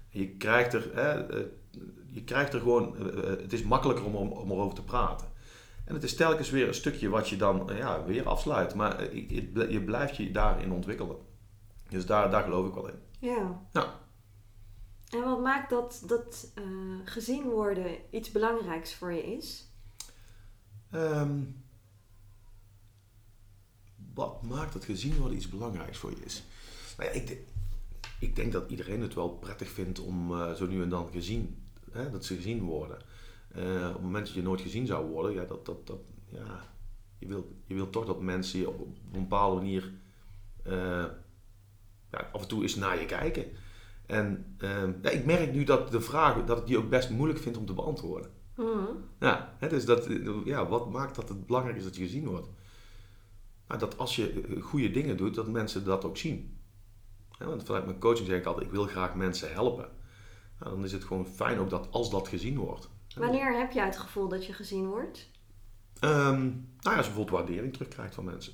Je krijgt er, hè, eh, je krijgt er gewoon, eh, eh, het is makkelijker om, om, om erover te praten. En het is telkens weer een stukje wat je dan ja, weer afsluit. Maar je blijft je daarin ontwikkelen. Dus daar, daar geloof ik wel in. Ja. ja. En wat maakt dat, dat uh, gezien worden iets belangrijks voor je is? Ehm, wat maakt dat gezien worden iets belangrijks voor je is? Nou ja, ik, ik denk dat iedereen het wel prettig vindt om uh, zo nu en dan gezien, hè, dat ze gezien worden. Uh, op het moment dat je nooit gezien zou worden, ja, dat, dat, dat, ja, je, wil, je wil toch dat mensen je op, op een bepaalde manier ja, af en toe eens naar je kijken. En ehm, ja, ik merk nu dat de vraag, dat ik die ook best moeilijk vind om te beantwoorden. Mhm. Ja, hè, dus dat, ja, wat maakt dat het belangrijk is dat je gezien wordt? Nou, dat als je eh, goede dingen doet, dat mensen dat ook zien. Want vanuit mijn coaching zeg ik altijd, ik wil graag mensen helpen. Nou, dan is het gewoon fijn ook dat als dat gezien wordt. Wanneer heb jij het gevoel dat je gezien wordt? Um, nou ja, als je bijvoorbeeld waardering terugkrijgt van mensen.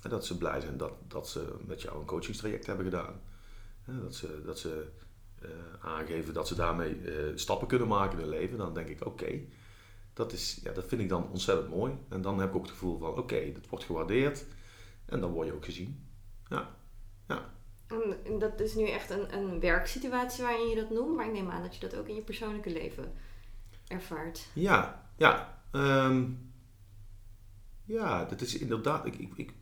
Dat ze blij zijn dat, dat ze met jou een coachingstraject hebben gedaan. Dat ze, dat ze uh, aangeven dat ze daarmee uh, stappen kunnen maken in hun leven. Dan denk ik, oké, dat dat, ja, dat vind ik dan ontzettend mooi. En dan heb ik ook het gevoel van, oké, okay, dat wordt gewaardeerd. En dan word je ook gezien. Ja, ja. En dat is nu echt een, een werksituatie waarin je dat noemt. Maar ik neem aan dat je dat ook in je persoonlijke leven ervaart. Ja, ja. Um, ja, dat is inderdaad... Ik, ik, ik,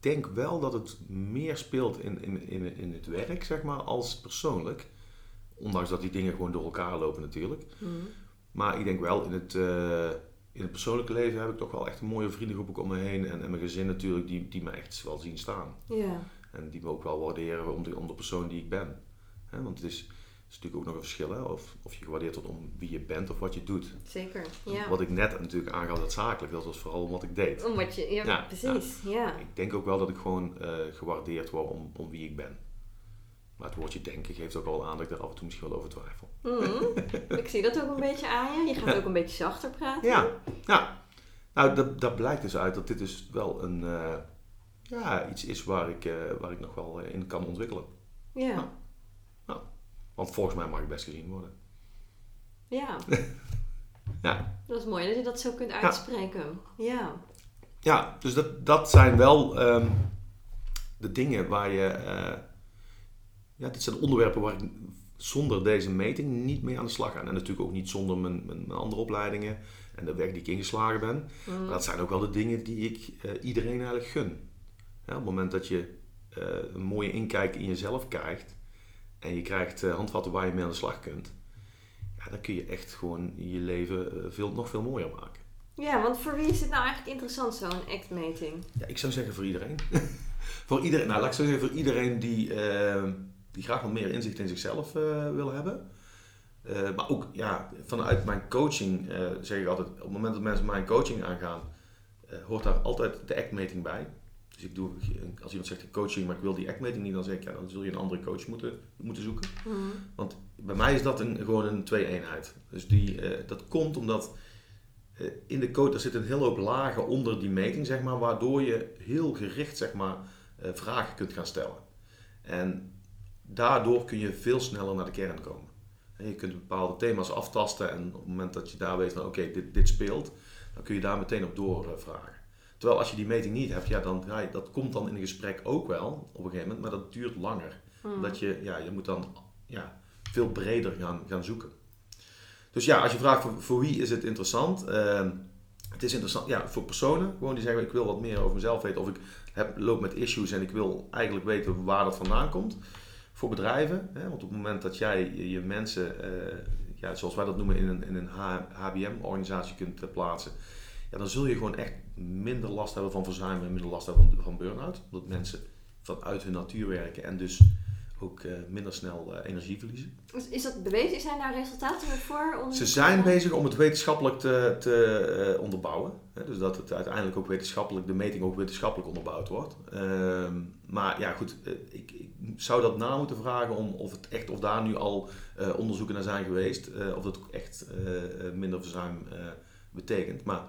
denk wel dat het meer speelt in, in, in, in het werk, zeg maar, als persoonlijk. Ondanks dat die dingen gewoon door elkaar lopen natuurlijk. Mhm. Maar ik denk wel in het, uh, in het persoonlijke leven heb ik toch wel echt een mooie vriendengroep om me heen. En, en mijn gezin natuurlijk, die, die me echt wel zien staan. Ja. En die me ook wel waarderen om de, om de persoon die ik ben. want het is is natuurlijk ook nog een verschil, hè? Of, of je gewaardeerd wordt om wie je bent of wat je doet. Zeker, ja. Wat ik net natuurlijk aangaf, dat zakelijk, dat was vooral wat ik deed. Om wat je, ja, precies, ja. Ik denk ook wel dat ik gewoon uh, gewaardeerd word om, om wie ik ben. Maar het woordje denken geeft ook al aan dat ik daar af en toe misschien wel over twijfel. Mm ik zie dat ook een beetje aan je. Je gaat ook een beetje zachter praten. Ja, ja. Nou, dat, dat blijkt dus uit dat dit dus wel een, uh, ja, iets is waar ik, uh, waar ik nog wel in kan ontwikkelen. Ja. Want volgens mij mag ik best gezien worden. Ja. ja. Dat is mooi dat je dat zo kunt uitspreken. Ja. Ja, dus dat, dat zijn wel um, de dingen waar je... Uh, ja, dit zijn onderwerpen waar ik zonder deze meting niet mee aan de slag ga. En natuurlijk ook niet zonder mijn, mijn, mijn andere opleidingen en de weg die ik ingeslagen ben. Maar dat zijn ook wel de dingen die ik eh, iedereen eigenlijk gun. Ja, op het moment dat je eh, een mooie inkijk in jezelf krijgt en je krijgt eh, handvatten waar je mee aan de slag kunt, ja, dan kun je echt gewoon je leven eh, veel, nog veel mooier maken. Ja, want voor wie is het nou eigenlijk interessant, zo'n act-meting? Ja, ik zou zeggen voor iedereen. voor iedereen, nou laat ik zo zeggen, voor iedereen die, die graag wat meer inzicht in zichzelf wil hebben. Maar ook ja, vanuit mijn coaching zeg ik altijd, op het moment dat mensen mijn coaching aangaan, hoort daar altijd de act-meting bij. Dus ik doe, als iemand zegt coaching, maar ik wil die act-meting niet, dan zeg ik ja, dan zul je een andere coach moeten, moeten zoeken. Mhm. Bij mij is dat een, gewoon een twee-eenheid. Dus die, eh, dat komt omdat eh, in de code er zit een hele hoop lagen onder die meting, zeg maar, waardoor je heel gericht zeg maar, eh, vragen kunt gaan stellen. En daardoor kun je veel sneller naar de kern komen. En je kunt bepaalde thema's aftasten en op het moment dat je daar weet van oké, dit, dit speelt, dan kun je daar meteen op doorvragen. Terwijl als je die meting niet hebt, ja, dan, ja, dat komt dan in een gesprek ook wel op een gegeven moment, maar dat duurt langer. Omdat je, ja, je moet dan ja, veel breder gaan, gaan zoeken. Dus ja, als je vraagt voor, voor wie is het interessant? Ehm, het is interessant ja, voor personen, gewoon die zeggen ik wil wat meer over mezelf weten of ik heb, loop met issues en ik wil eigenlijk weten waar dat vandaan komt. Voor bedrijven, hè, want op het moment dat jij je, je mensen, eh, ja, zoals wij dat noemen, in een, in een HBM-organisatie kunt eh, plaatsen, ja, dan zul je gewoon echt minder last hebben van verzuim en minder last hebben van, van burn-out. Omdat mensen vanuit hun natuur werken en dus ook eh, minder snel eh, energie verliezen. Is, is dat bewezen? Zijn daar resultaten voor? Om Ze zijn bezig om het wetenschappelijk te, te eh, onderbouwen. Hè, dus dat het uiteindelijk ook wetenschappelijk, de meting ook wetenschappelijk onderbouwd wordt. Ehm, maar ja, goed, ik, ik zou dat na moeten vragen om of het echt, of daar nu al eh, onderzoeken naar zijn geweest. eh, of dat ook echt eh, minder verzuim eh, betekent. Maar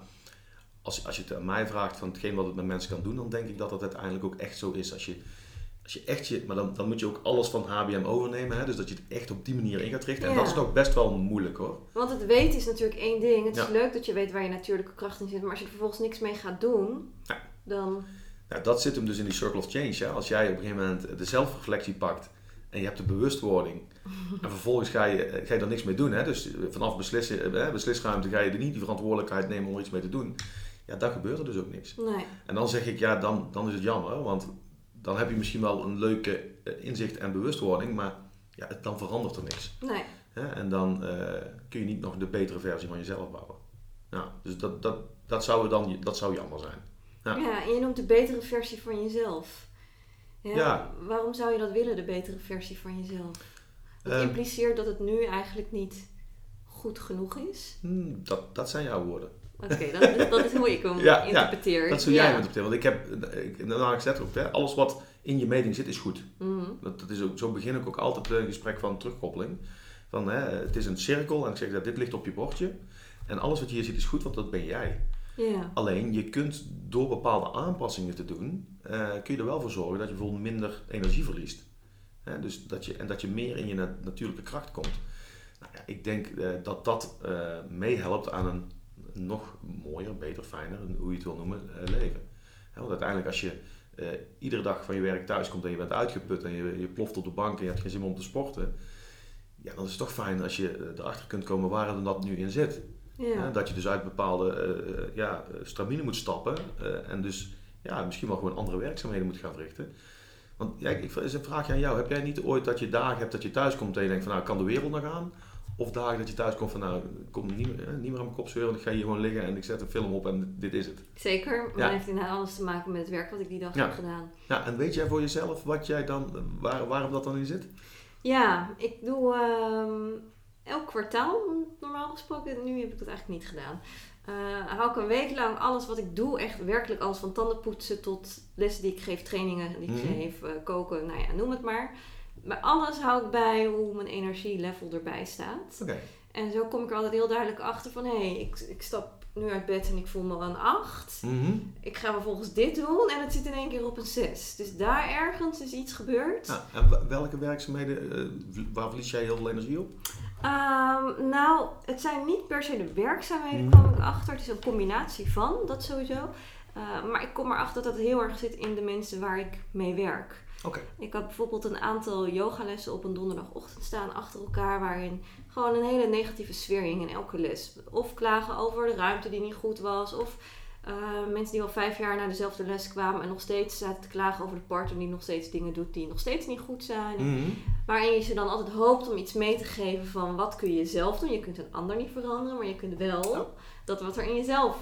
als, als je het aan mij vraagt van hetgeen wat het met mensen kan doen, dan denk ik dat dat uiteindelijk ook echt zo is. Als je, als je echt je, maar dan, dan moet je ook alles van HBM overnemen. Hè? Dus dat je het echt op die manier in gaat richten. En dat is nog best wel moeilijk hoor. Want het weten is natuurlijk één ding. Het is leuk dat je weet waar je natuurlijke kracht in zit. Maar als je er vervolgens niks mee gaat doen, Ja. dan... Nou, dat zit hem dus in die circle of change. Hè? Als jij op een gegeven moment de zelfreflectie pakt en je hebt de bewustwording. en vervolgens ga je, ga je er niks mee doen. Hè? Dus vanaf beslissen, eh, beslisruimte ga je er niet die verantwoordelijkheid nemen om er iets mee te doen. Ja, dan gebeurt er dus ook niks. Nee. En dan zeg ik, ja, dan, dan is het jammer. Want dan heb je misschien wel een leuke eh, inzicht en bewustwording. Maar ja, het- dan verandert er niks. Nee. En dan eh, kun je niet nog de betere versie van jezelf bouwen. Nou, dus dat, dat, dat, zou dan, dat zou jammer zijn. Ja. Ja. en je noemt de betere versie van jezelf. Ja, Ja. Waarom zou je dat willen, de betere versie van jezelf? Dat Ehm. impliceert dat het nu eigenlijk niet goed genoeg is. Hmm, dat, dat zijn jouw woorden. Oké, dat, is- dat is hoe ik hem Ja, ja, interpreteer. Dat zou jij moeten vertellen. Want ik heb, ik, nou, ik erop, hè, alles wat in je meting zit is goed. Mhm. Dat, dat is ook, zo begin ik ook altijd een gesprek van terugkoppeling. Van, hè, het is een cirkel en ik zeg dat dit ligt op je bordje. En alles wat je hier ziet is goed, want dat ben jij. Alleen, je kunt door bepaalde aanpassingen te doen, eh, kun je er wel voor zorgen dat je bijvoorbeeld minder energie verliest. Hè, dus dat je, en dat je meer in je na- natuurlijke kracht komt. Nou, ja, ik denk eh, dat dat eh, meehelpt aan een nog mooier, beter, fijner, hoe je het wil noemen, eh, leven. Want uiteindelijk als je eh, iedere dag van je werk thuis komt en je bent uitgeput en je, je ploft op de bank en je hebt geen zin om te sporten, ja, dan is het toch fijn als je eh, erachter kunt komen waar er dat nu in zit. Ja. Dat je dus uit bepaalde ja, stramine moet stappen en dus ja, misschien wel gewoon andere werkzaamheden moet gaan verrichten. Want ja, ik, is een vraagje aan jou. Heb jij niet ooit dat je dagen hebt dat je thuis komt en je denkt van nou, kan de wereld nog aan? Of dagen dat je thuis komt van nou, ik kom niet meer, niet meer aan mijn kop zeuren, ik ga hier gewoon liggen en ik zet een film op en dit is het. Zeker, maar Ja. dat heeft inderdaad alles te maken met het werk wat ik die dag Ja. heb gedaan. Ja, en weet jij voor jezelf wat jij dan, waar, waarom dat dan in zit? Ja, ik doe ehm, elk kwartaal normaal gesproken. Nu heb ik dat eigenlijk niet gedaan. Eh, hou ik een week lang alles wat ik doe, echt werkelijk alles van tandenpoetsen tot lessen die ik geef, trainingen die ik Mhm. geef, eh, koken, nou ja, noem het maar. Bij alles hou ik bij hoe mijn energielevel erbij staat. En zo kom ik er altijd heel duidelijk achter van, hé, hey, ik, ik stap nu uit bed en ik voel me een 8. Mhm. Ik ga vervolgens dit doen en het zit in één keer op een 6. Dus daar ergens is iets gebeurd. Ja, en welke werkzaamheden, eh, waar verlies jij heel veel energie op? Ehm, nou, het zijn niet per se de werkzaamheden, Mhm. kwam ik achter. Het is een combinatie van, dat sowieso. Eh, maar ik kom erachter dat het heel erg zit in de mensen waar ik mee werk. Ik had bijvoorbeeld een aantal yogalessen op een donderdagochtend staan achter elkaar, waarin gewoon een hele negatieve sfeer hing in elke les. Of klagen over de ruimte die niet goed was, of eh, mensen die al vijf jaar naar dezelfde les kwamen en nog steeds zaten te klagen over de partner die nog steeds dingen doet die nog steeds niet goed zijn. Mhm. Waarin je ze dan altijd hoopt om iets mee te geven van wat kun je zelf doen. Je kunt een ander niet veranderen, maar je kunt wel dat wat er in jezelf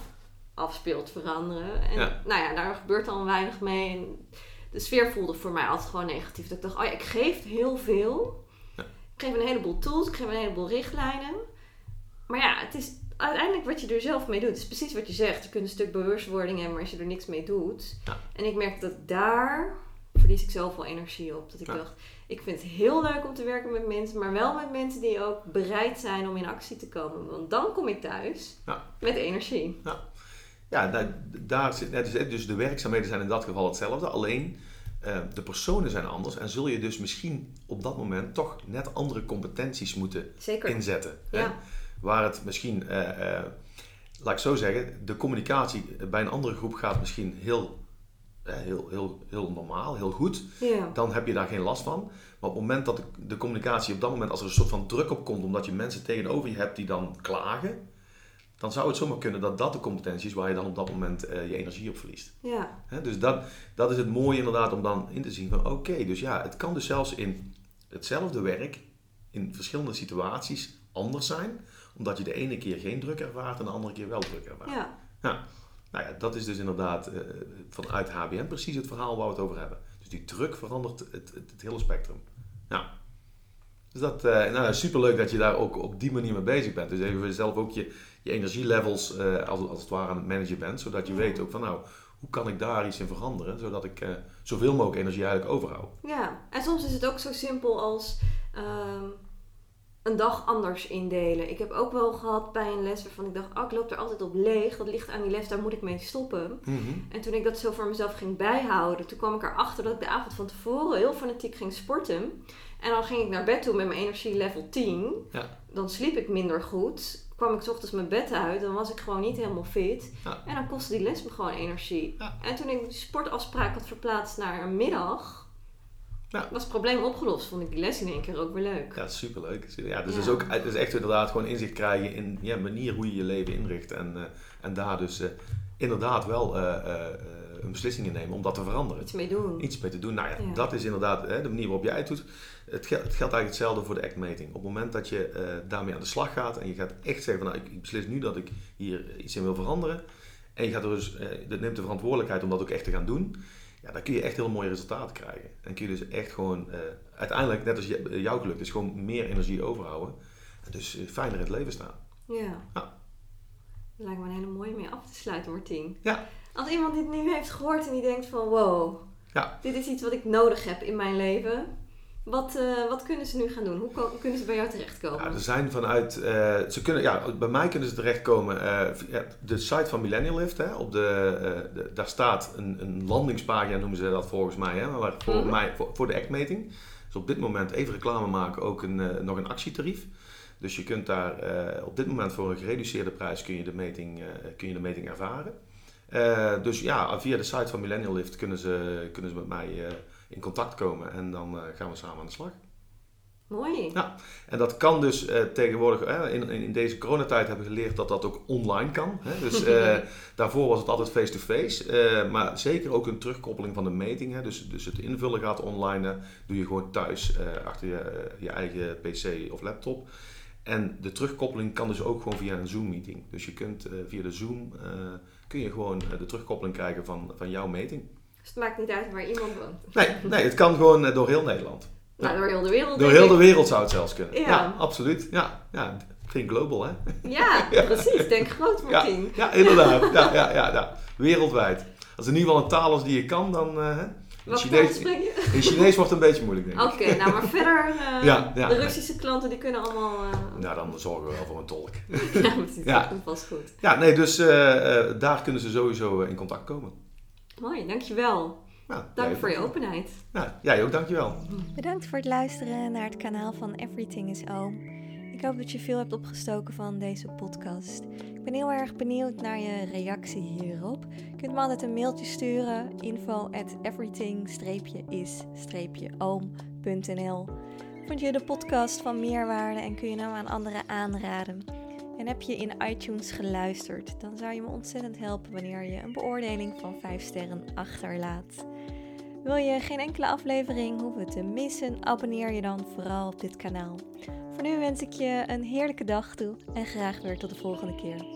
afspeelt veranderen. En Ja. nou ja, daar gebeurt dan weinig mee. En de sfeer voelde voor mij altijd gewoon negatief. Dat ik dacht, oh ja, ik geef heel veel. Ja. Ik geef een heleboel tools, ik geef een heleboel richtlijnen. Maar ja, het is uiteindelijk wat je er zelf mee doet. Het is precies wat je zegt. Je kunt een stuk bewustwording hebben, maar als je er niks mee doet. Ja. En ik merk dat daar verlies ik zoveel energie op. Dat ik Ja. dacht, ik vind het heel leuk om te werken met mensen, maar wel met mensen die ook bereid zijn om in actie te komen. Want dan kom ik thuis Ja. met energie. Ja, daar, daar zit, net dus, dus de werkzaamheden zijn in dat geval hetzelfde. Alleen eh, de personen zijn anders. En zul je dus misschien op dat moment toch net andere competenties moeten Zeker. inzetten. Hè? Ja. Waar het misschien, eh, eh, laat ik zo zeggen, de communicatie bij een andere groep gaat misschien heel, heel, heel, heel normaal, heel goed. Ja. Dan heb je daar geen last van. Maar op het moment dat de, de communicatie op dat moment, als er een soort van druk op komt, omdat je mensen tegenover je hebt die dan klagen, dan zou het zomaar kunnen dat dat de competentie is waar je dan op dat moment eh, je energie op verliest. Ja. Dus dat, dat is het mooie inderdaad om dan in te zien van oké, dus ja, het kan dus zelfs in hetzelfde werk in verschillende situaties anders zijn, omdat je de ene keer geen druk ervaart en de andere keer wel druk ervaart. Ja. Nou ja, dat is dus inderdaad eh, vanuit HBM precies het verhaal waar we het over hebben. Dus die druk verandert het, het, het hele spectrum. Ja. Dus dat, eh nou, superleuk dat je daar ook op die manier mee bezig bent. Dus even zelf ook je, je energielevels eh, als, als het ware aan het managen bent. Zodat je Ja. weet ook van nou, hoe kan ik daar iets in veranderen? Zodat ik eh, zoveel mogelijk energie eigenlijk overhoud. Ja, en soms is het ook zo simpel als ehm, een dag anders indelen. Ik heb ook wel gehad bij een les waarvan ik dacht, oh, ik loop er altijd op leeg. Dat ligt aan die les, daar moet ik mee stoppen. En toen ik dat zo voor mezelf ging bijhouden, toen kwam ik erachter dat ik de avond van tevoren heel fanatiek ging sporten. En dan ging ik naar bed toe met mijn energie level 10. Ja. Dan sliep ik minder goed. Kwam ik 's ochtends mijn bed uit, dan was ik gewoon niet helemaal fit. Ja. En dan kostte die les me gewoon energie. Ja. En toen ik die sportafspraak had verplaatst naar een middag, Ja. was het probleem opgelost. Vond ik die les in één keer ook weer leuk. Ja, superleuk. Ja, dus Ja. Het, is ook, het is echt inderdaad gewoon inzicht krijgen in ja, manier hoe je je leven inricht. En, eh, en daar dus eh, inderdaad wel eh, een beslissing in nemen om dat te veranderen. Iets mee doen. Iets mee te doen. Nou ja, Ja. dat is inderdaad hè, de manier waarop jij het doet. Het, gel- het geldt eigenlijk hetzelfde voor de actmeting. Op het moment dat je daarmee aan de slag gaat en je gaat echt zeggen van nou, ik, ik beslis nu dat ik hier iets in wil veranderen. En je gaat er dus, je neemt de verantwoordelijkheid om dat ook echt te gaan doen. Ja, dan kun je echt heel mooie resultaten krijgen. En kun je dus echt gewoon, eh, uiteindelijk, net als je, jou gelukt is, gewoon meer energie overhouden. En dus eh, fijner in het leven staan. Ja. Ja. Dat lijkt me een hele mooie mee af te sluiten, Martien. Ja. Als iemand dit nu heeft gehoord en die denkt van wow, Ja. dit is iets wat ik nodig heb in mijn leven. Wat, eh, wat kunnen ze nu gaan doen? Hoe kunnen ze bij jou terechtkomen? Ja, er zijn vanuit, eh, ze kunnen, ja, bij mij kunnen ze terechtkomen. via de site van Millennial Lift, hè, op de, de- daar staat een, een landingspagina, noemen ze dat volgens mij, hè, maar voor, Mhm. mij, voor, voor de actmeting. Dus op dit moment even reclame maken, ook een, nog een actietarief. Dus je kunt daar op dit moment voor een gereduceerde prijs kun je de meting, kun je de meting ervaren. Dus ja, via de site van Millennial Lift kunnen ze, kunnen ze met mij in contact komen en dan eh, gaan we samen aan de slag. Mooi. Ja. En dat kan dus eh, tegenwoordig, in, in deze coronatijd hebben we geleerd dat dat ook online kan. Hè? Dus eh, daarvoor was het altijd face-to-face. maar zeker ook een terugkoppeling van de meting. Hè? Dus, dus het invullen gaat online. doe je gewoon thuis achter je, je eigen pc of laptop. En de terugkoppeling kan dus ook gewoon via een Zoom-meeting. Dus je kunt via de Zoom kun je gewoon de terugkoppeling krijgen van, van jouw meting. Dus het maakt niet uit waar iemand woont. Nee, nee het kan gewoon eh, door heel Nederland. Nou, door heel de wereld. Door heel de wereld zou het zelfs kunnen. Ja. Ja, absoluut. Ja, ja, think global, hè? Ja, precies. Denk groot, Ja, Martien. ja inderdaad. Ja, ja, ja, ja. Wereldwijd. Als er in ieder geval een taal is die je kan, dan... in, Wat Chinees, je? in Chinees wordt het een beetje moeilijk, denk ik. Oké, nou maar verder, eh, Ja, ja. de Russische klanten die kunnen allemaal... Nou, dan zorgen we wel voor een tolk. ja, precies, Ja. dat komt vast goed. Ja, nee, dus daar kunnen ze sowieso in contact komen. Mooi, dankjewel. Nou, Dank voor je openheid. Nou, jij ook, dankjewel. Bedankt voor het luisteren naar het kanaal van Everything is Oom. Ik hoop dat je veel hebt opgestoken van deze podcast. Ik ben heel erg benieuwd naar je reactie hierop. Je kunt me altijd een mailtje sturen, info at everything-is-oom.nl Vond je de podcast van meerwaarde en kun je hem aan anderen aanraden? En heb je in iTunes geluisterd, dan zou je me ontzettend helpen wanneer je een beoordeling van 5 sterren achterlaat. Wil je geen enkele aflevering hoeven te missen, abonneer je dan vooral op dit kanaal. Voor nu wens ik je een heerlijke dag toe en graag weer tot de volgende keer.